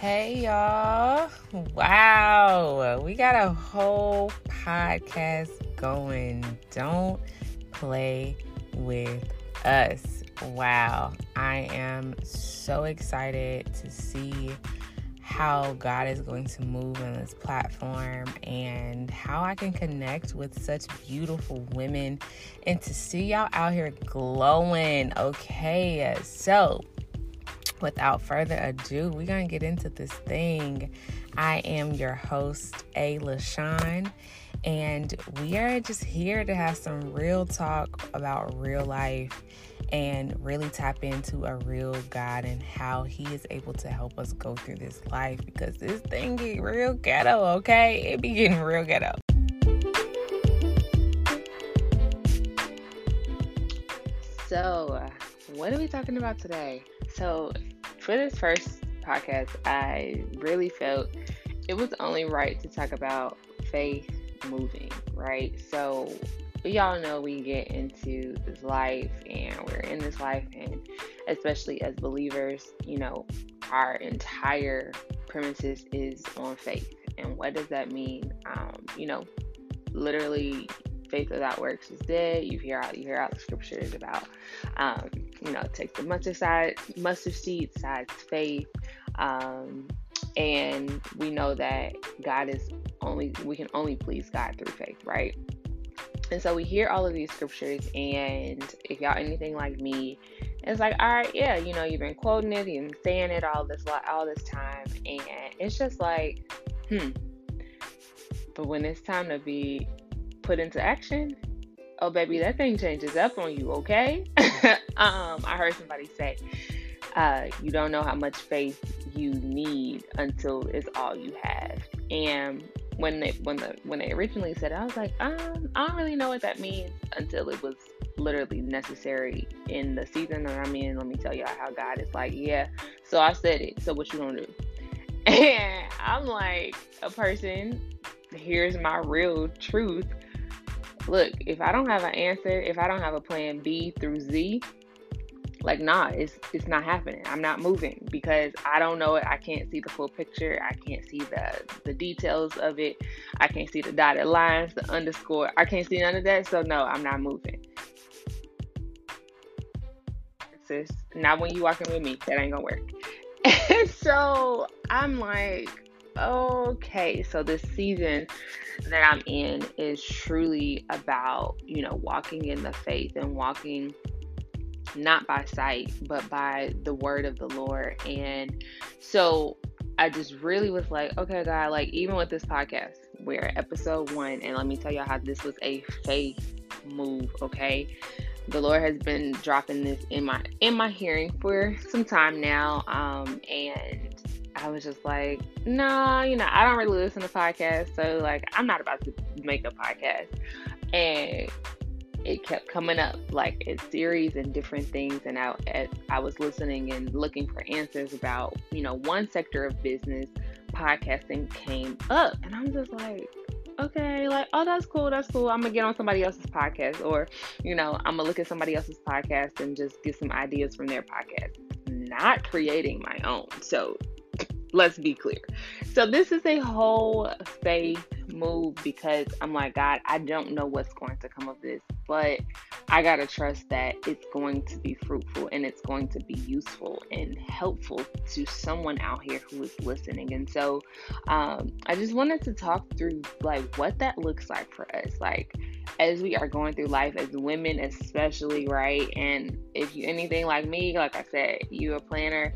Hey, y'all. Wow. We got a whole podcast going. Don't play with us. Wow. I am so excited to see how God is going to move on this platform and how I can connect with such beautiful women and to see y'all out here glowing. Okay, so without further ado, we're going to get into this thing. I am your host, A. LaShawn, and we are just here to have some real talk about real life and really tap into a real God and how He is able to help us go through this life because this thing get real ghetto, okay? It be getting real ghetto. So, what are we talking about today? So, for this first podcast, I really felt it was only right to talk about faith moving, right? So, we all know we get into this life and we're in this life, and especially as believers, you know, our entire premises is on faith. And what does that mean? Um, you know, literally, faith without works is dead. You hear out, you hear out the scriptures about, um, you know, take the mustard side, mustard seed size faith, um, and we know that God is only we can only please God through faith, right? And so we hear all of these scriptures, and if y'all anything like me, it's like, all right, yeah, you know, you've been quoting it, you've been saying it all this all this time, and it's just like, hmm. But when it's time to be put into action, oh baby, that thing changes up on you, okay? um, I heard somebody say, uh, you don't know how much faith you need until it's all you have. And when they when the when they originally said it, I was like, um, I don't really know what that means until it was literally necessary in the season that I'm in. Let me tell y'all how God is like, yeah. So I said it. So what you gonna do? And I'm like a person. Here's my real truth. Look, if I don't have an answer, if I don't have a plan B through Z, like nah it's it's not happening. I'm not moving because i don't know it. I can't see the full picture. I can't see the the details of it. I can't see the dotted lines the underscore. I can't see none of that. So no i'm not moving. Sis not when you walking with me. That ain't gonna work. And so i'm like okay. So this season that i'm in is truly about you know walking in the faith and walking not by sight, but by the word of the Lord. And so I just really was like, okay, God, like even with this podcast, we're episode one, and let me tell y'all how this was a faith move, okay? The Lord has been dropping this in my in my hearing for some time now. Um, and I was just like, no, nah, you know, I don't really listen to podcasts, so like I'm not about to make a podcast. And it kept coming up like a series and different things and I, I was listening and looking for answers about you know one sector of business podcasting came up. And i'm just like okay like oh that's cool that's cool. I'm gonna get on somebody else's podcast or you know i'm gonna look at somebody else's podcast and just get some ideas from their podcast. Not creating my own. So let's be clear so this is a whole faith move because I'm like, God, I don't know what's going to come of this, but I got to trust that it's going to be fruitful and it's going to be useful and helpful to someone out here who is listening. And so um, I just wanted to talk through like what that looks like for us. Like, as we are going through life as women, especially, right? And if you anything like me, like I said, you a planner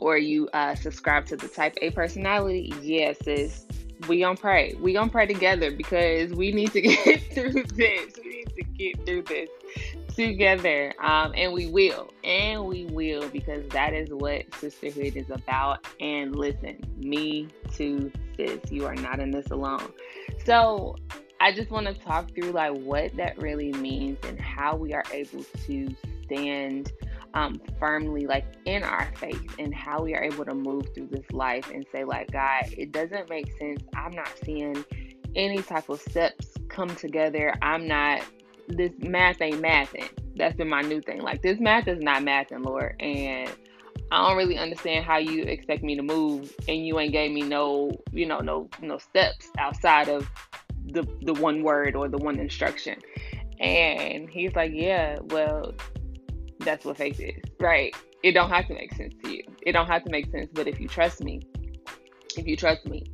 or you uh, subscribe to the type A personality, yes, sis, we gonna pray. We gonna pray together because we need to get through this. We need to get through this together. Um, and we will. And we will because that is what sisterhood is about. And listen, me too, sis. You are not in this alone. So I just want to talk through like what that really means and how we are able to stand um, firmly like in our faith and how we are able to move through this life and say like god it doesn't make sense. I'm not seeing any type of steps come together. I'm not this math ain't mathing that's been my new thing. Like this math is not mathing lord and I don't really understand how you expect me to move and you ain't gave me no, you know, no no steps outside of the the one word or the one instruction. And he's like, Yeah, well, that's what faith is. Right. It don't have to make sense to you. It don't have to make sense, but if you trust me, if you trust me,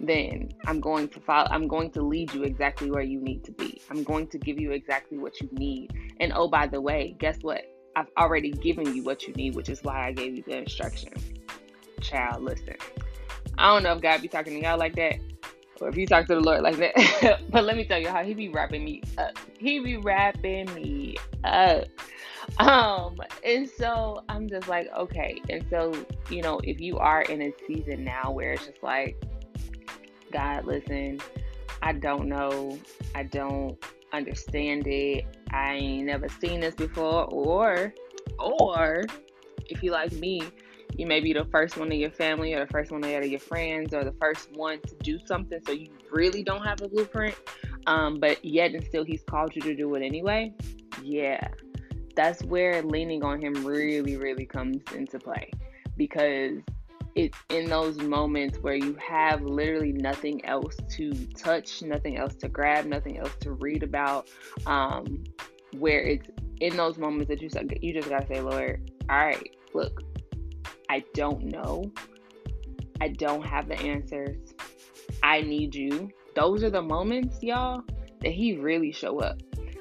then I'm going to follow I'm going to lead you exactly where you need to be. I'm going to give you exactly what you need. And oh by the way, guess what? I've already given you what you need, which is why I gave you the instruction. Child, listen. I don't know if God be talking to y'all like that or if you talk to the Lord like that. but let me tell you how he be wrapping me up. He be wrapping me up. Um, and so I'm just like, okay. And so, you know, if you are in a season now where it's just like, God, listen, I don't know. I don't understand it. I ain't never seen this before. Or, or if you like me, you may be the first one in your family or the first one out of your friends or the first one to do something so you really don't have a blueprint um, but yet and still he's called you to do it anyway yeah that's where leaning on him really really comes into play because it's in those moments where you have literally nothing else to touch, nothing else to grab, nothing else to read about. Um, where it's in those moments that you you just gotta say, Lord, all right, look, I don't know, I don't have the answers, I need you. Those are the moments, y'all, that He really show up.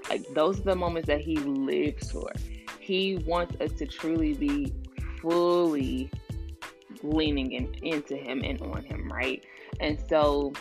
Like those are the moments that He lives for. He wants us to truly be fully leaning in, into him and on him, right? And so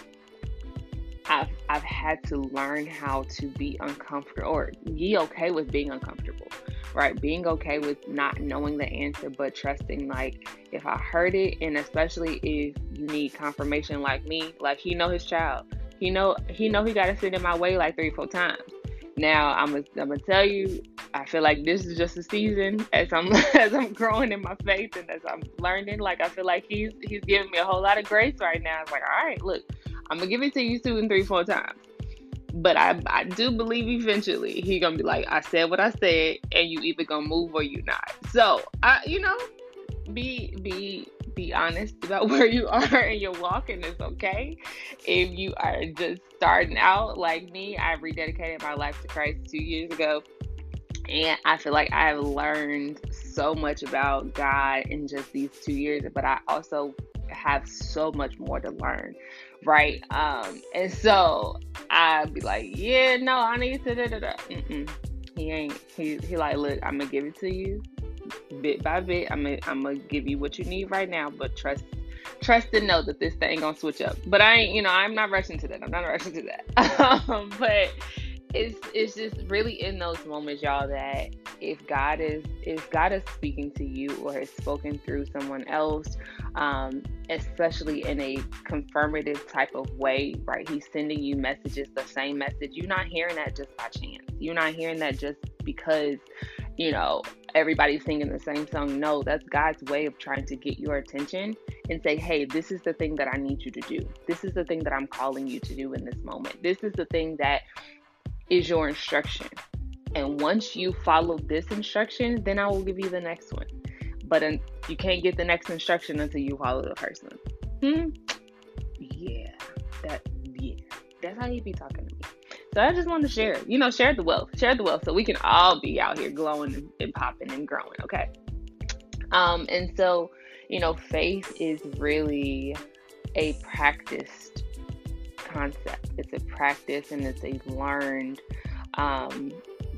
I've I've had to learn how to be uncomfortable or be okay with being uncomfortable, right? Being okay with not knowing the answer, but trusting like if I heard it, and especially if you need confirmation like me, like he know his child, he know he know he got to sit in my way like three four times. Now I'm gonna I'm gonna tell you, I feel like this is just a season as I'm as I'm growing in my faith and as I'm learning. Like I feel like he's he's giving me a whole lot of grace right now. It's like, all right, look, I'm gonna give it to you two and three, four times. But I I do believe eventually he gonna be like, I said what I said, and you either gonna move or you not. So I you know, be be be honest about where you are in your walk, and it's okay. If you are just starting out like me, I rededicated my life to Christ two years ago. And I feel like I've learned so much about God in just these two years, but I also have so much more to learn, right? Um, and so I'd be like, yeah, no, I need to da da da. He ain't. He he like, look, I'm gonna give it to you bit by bit. I'm gonna I'm give you what you need right now, but trust trust and know that this thing gonna switch up. But I ain't, you know, I'm not rushing to that. I'm not rushing to that. um, but it's it's just really in those moments, y'all, that if God is if God is speaking to you or has spoken through someone else, um, especially in a confirmative type of way, right? He's sending you messages, the same message. You're not hearing that just by chance. You're not hearing that just because you know, everybody's singing the same song. No, that's God's way of trying to get your attention and say, hey, this is the thing that I need you to do. This is the thing that I'm calling you to do in this moment. This is the thing that is your instruction. And once you follow this instruction, then I will give you the next one. But um, you can't get the next instruction until you follow the first one. Hmm? Yeah. That, yeah. That's how you be talking to me. So I just wanted to share, you know, share the wealth, share the wealth so we can all be out here glowing and, popping and growing. Okay. Um, and so, you know, faith is really a practiced concept. It's a practice and it's a learned um,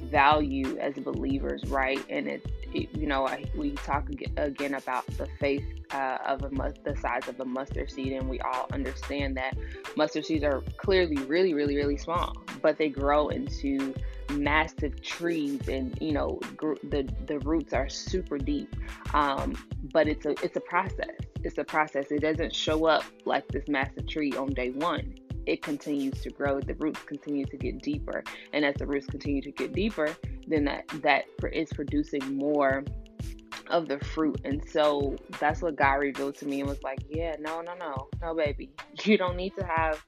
value as believers, right? And it's, it, you know, I, we talk again about the faith uh, of a the size of a mustard seed, and we all understand that mustard seeds are clearly really, really, really small, but they grow into massive trees, and you know gr- the the roots are super deep. Um, but it's a it's a process. It's a process. It doesn't show up like this massive tree on day one. It continues to grow. The roots continue to get deeper, and as the roots continue to get deeper, then that that is producing more of the fruit. And so that's what God revealed to me and was like, yeah, no, no, no, no, baby. You don't need to have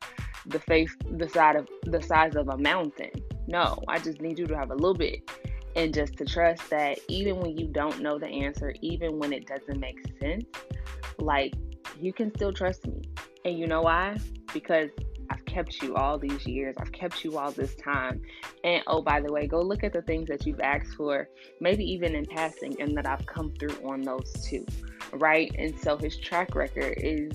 the faith the size of the size of a mountain. No, I just need you to have a little bit. and just to trust that even when you don't know the answer, even when it doesn't make sense, like you can still trust me. And you know why? Because kept you all these years. I've kept you all this time. And oh, by the way, go look at the things that you've asked for, maybe even in passing, and that I've come through on those too. Right? And so his track record is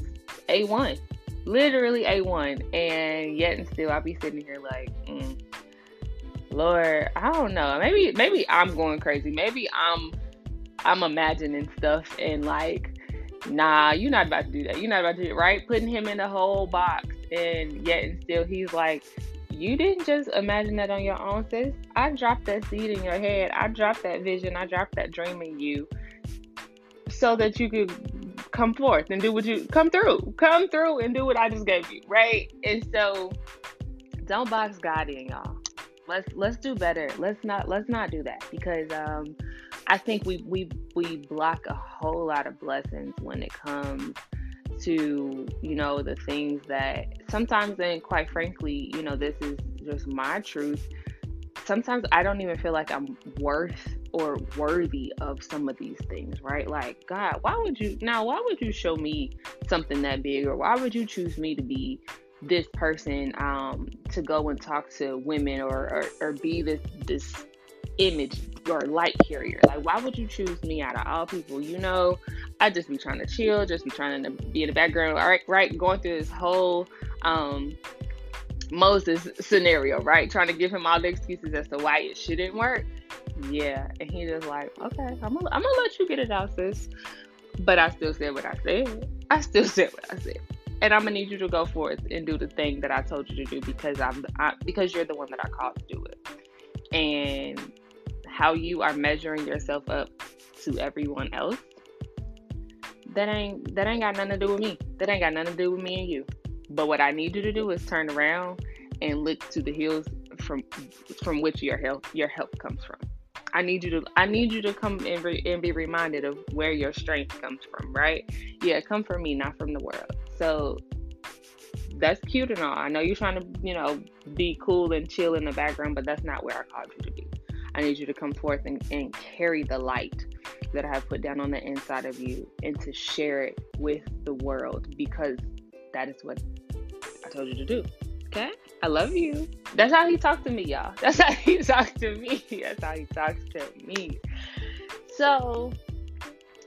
A1, literally A1. And yet and still, I'll be sitting here like, mm, Lord, I don't know. Maybe maybe I'm going crazy. Maybe I'm I'm imagining stuff and like, nah, you're not about to do that. You're not about to do it, right? Putting him in the whole box and yet and still he's like, You didn't just imagine that on your own, sis. I dropped that seed in your head. I dropped that vision. I dropped that dream in you so that you could come forth and do what you come through. Come through and do what I just gave you, right? And so don't box God in, y'all let's let's do better. Let's not let's not do that because um, I think we we we block a whole lot of blessings when it comes to you know the things that sometimes and quite frankly you know this is just my truth sometimes i don't even feel like i'm worth or worthy of some of these things right like god why would you now why would you show me something that big or why would you choose me to be this person um, to go and talk to women or, or, or be this this image or light carrier. Like, why would you choose me out of all people? You know, I just be trying to chill, just be trying to be in the background, all right, right, going through this whole um, Moses scenario, right? Trying to give him all the excuses as to why it shouldn't work. Yeah, and he just like, okay, I'm gonna, I'm gonna let you get it out, sis. But I still said what I said. I still said what I said and I'm gonna need you to go forth and do the thing that I told you to do because I'm I, because you're the one that I called to do it. And how you are measuring yourself up to everyone else, that ain't that ain't got nothing to do with me. That ain't got nothing to do with me and you. But what I need you to do is turn around and look to the hills from from which your help your help comes from. I need you to I need you to come and, re, and be reminded of where your strength comes from, right? Yeah, come from me, not from the world. So that's cute and all. I know you're trying to, you know, be cool and chill in the background, but that's not where I called you to be. I need you to come forth and, and carry the light that I have put down on the inside of you and to share it with the world because that is what I told you to do. Okay? I love you. That's how he talked to me, y'all. That's how he talked to me. That's how he talks to me. So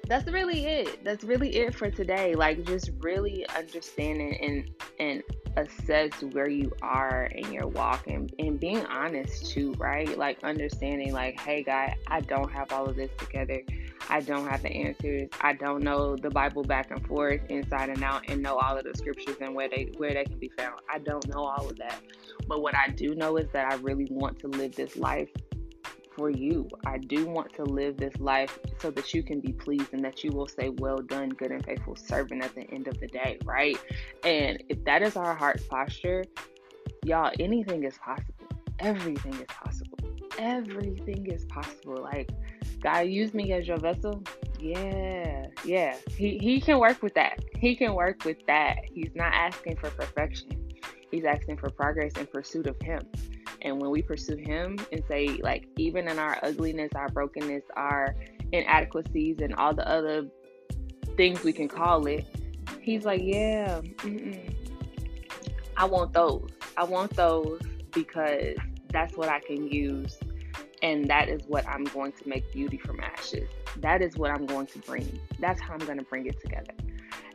that's really it. That's really it for today. Like just really understanding and and assess where you are in your walk and, and being honest too, right? Like understanding like, hey guy, I don't have all of this together. I don't have the answers. I don't know the Bible back and forth, inside and out, and know all of the scriptures and where they where they can be found. I don't know all of that. But what I do know is that I really want to live this life for you. I do want to live this life so that you can be pleased and that you will say, Well done, good and faithful servant at the end of the day, right? And if that is our heart posture, y'all, anything is possible. Everything is possible. Everything is possible. Like, God use me as your vessel. Yeah, yeah. He he can work with that. He can work with that. He's not asking for perfection. He's asking for progress in pursuit of him. And when we pursue Him and say, like, even in our ugliness, our brokenness, our inadequacies, and all the other things we can call it, He's like, yeah, mm-mm. I want those. I want those because that's what I can use. And that is what I'm going to make beauty from ashes. That is what I'm going to bring. That's how I'm going to bring it together.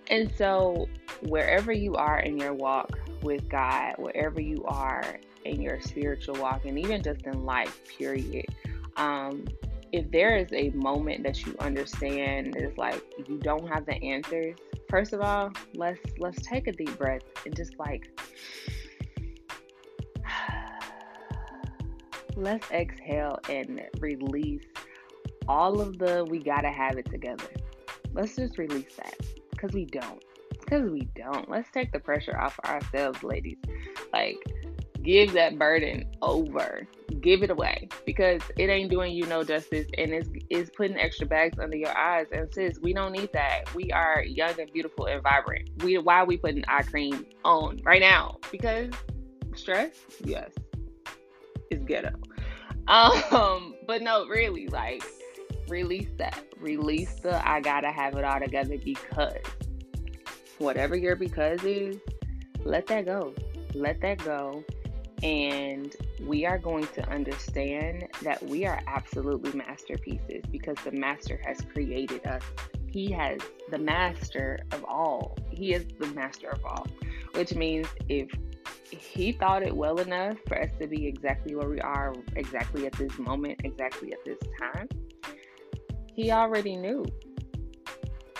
And so, wherever you are in your walk with God, wherever you are in your spiritual walk and even just in life, period. Um, if there is a moment that you understand is like you don't have the answers, first of all, let's let's take a deep breath and just like let's exhale and release all of the we gotta have it together. Let's just release that because we don't. Because we don't. Let's take the pressure off ourselves, ladies. Like, give that burden over give it away because it ain't doing you no justice and it's, it's putting extra bags under your eyes and sis we don't need that we are young and beautiful and vibrant we why are we putting eye cream on right now because stress yes it's ghetto Um, but no, really, like release that. Release the I gotta have it all together because whatever your because is, let that go. Let that go. And we are going to understand that we are absolutely masterpieces because the master has created us. He has the master of all. He is the master of all, which means if he thought it well enough for us to be exactly where we are, exactly at this moment, exactly at this time, he already knew.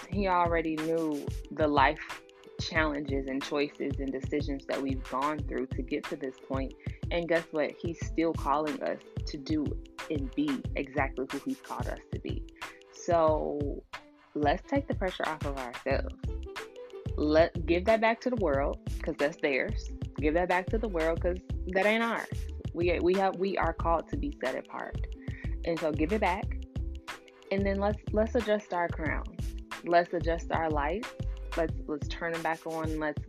He already knew the life challenges and choices and decisions that we've gone through to get to this point. And guess what? He's still calling us to do and be exactly who he's called us to be. So let's take the pressure off of ourselves. Let give that back to the world because that's theirs. Give that back to the world because that ain't ours. We we have we are called to be set apart, and so give it back, and then let's let's adjust our crowns. Let's adjust our lights. Let's let's turn them back on. Let's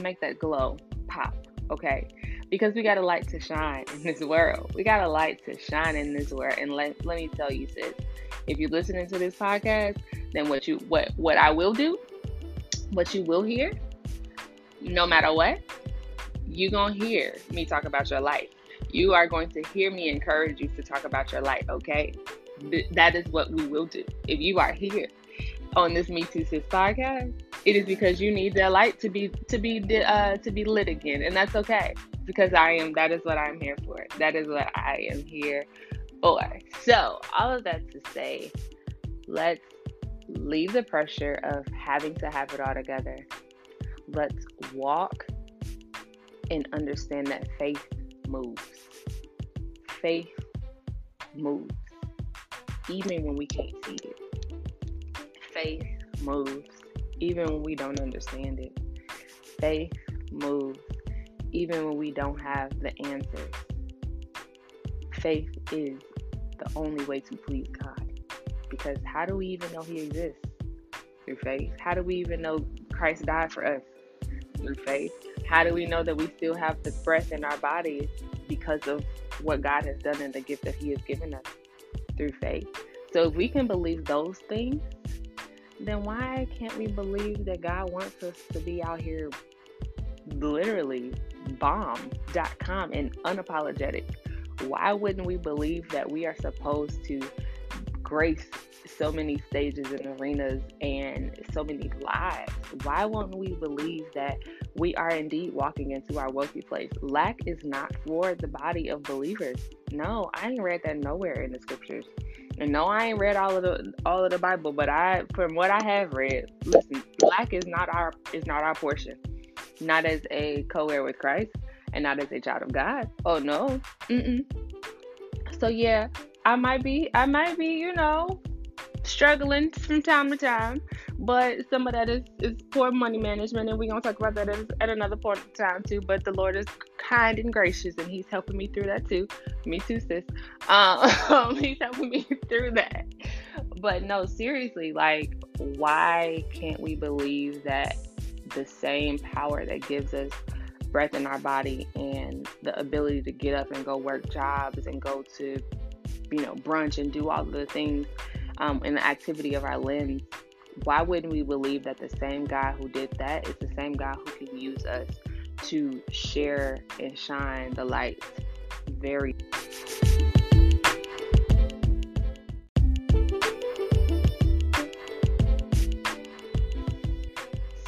make that glow pop. Okay, because we got a light to shine in this world. We got a light to shine in this world. And let let me tell you, sis, if you're listening to this podcast, then what you what what I will do, what you will hear, no matter what, you're going to hear me talk about your life. You are going to hear me encourage you to talk about your life, okay? that is what we will do. If you are here on this Me Too Sis podcast, it is because you need that light to be to be uh, to be lit again, and that's okay because I am. That is what I'm here for. That is what I am here for. So all of that to say, let's leave the pressure of having to have it all together. Let's walk and understand that faith moves. Faith moves, even when we can't see it. Faith moves, even when we don't understand it. Faith moves, even when we don't have the answers. Faith is the only way to please God. Because how do we even know He exists? Through faith. How do we even know Christ died for us? Through faith. How do we know that we still have the breath in our bodies because of what God has done and the gift that He has given us through faith? So if we can believe those things, then why can't we believe that God wants us to be out here literally bomb.com and unapologetic? Why wouldn't we believe that we are supposed to grace so many stages and arenas and so many lives. Why won't we believe that we are indeed walking into our wealthy place? Lack is not for the body of believers. No, I ain't read that nowhere in the scriptures. And no, I ain't read all of the all of the Bible, but I from what I have read, listen, lack is not our is not our portion. Not as a co-heir with Christ and not as a child of God. Oh no. Mm-mm. So yeah, I might be, I might be, you know, struggling from time to time, but some of that is, is poor money management, and we're gonna talk about that at, another point of time too. But the Lord is kind and gracious, and He's helping me through that too. Me too, sis. Um, he's helping me through that. But no, seriously, like, why can't we believe that the same power that gives us breath in our body and the ability to get up and go work jobs and go to you know, brunch and do all the things um, in the activity of our limbs, why wouldn't we believe that the same God who did that is the same God who can use us to share and shine the light very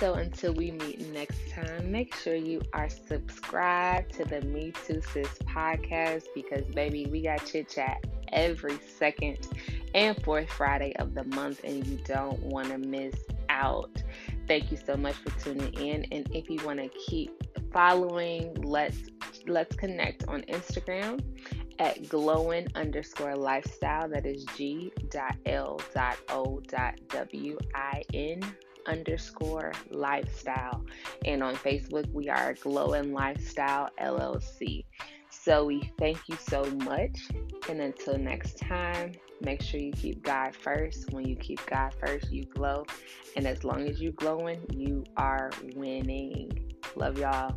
So until we meet next time, make sure you are subscribed to the Me Too Sis podcast because, baby, we got chit chat every second and fourth Friday of the month, and you don't want to miss out. Thank you so much for tuning in. And if you want to keep following, let's let's connect on Instagram at glowing underscore lifestyle. That is G dot L dot O dot W I N underscore lifestyle. And on Facebook, we are Glowing Lifestyle LLC. So we thank you so much. And until next time, make sure you keep God first. When you keep God first, you glow. And as long as you're glowing, you are winning. Love y'all.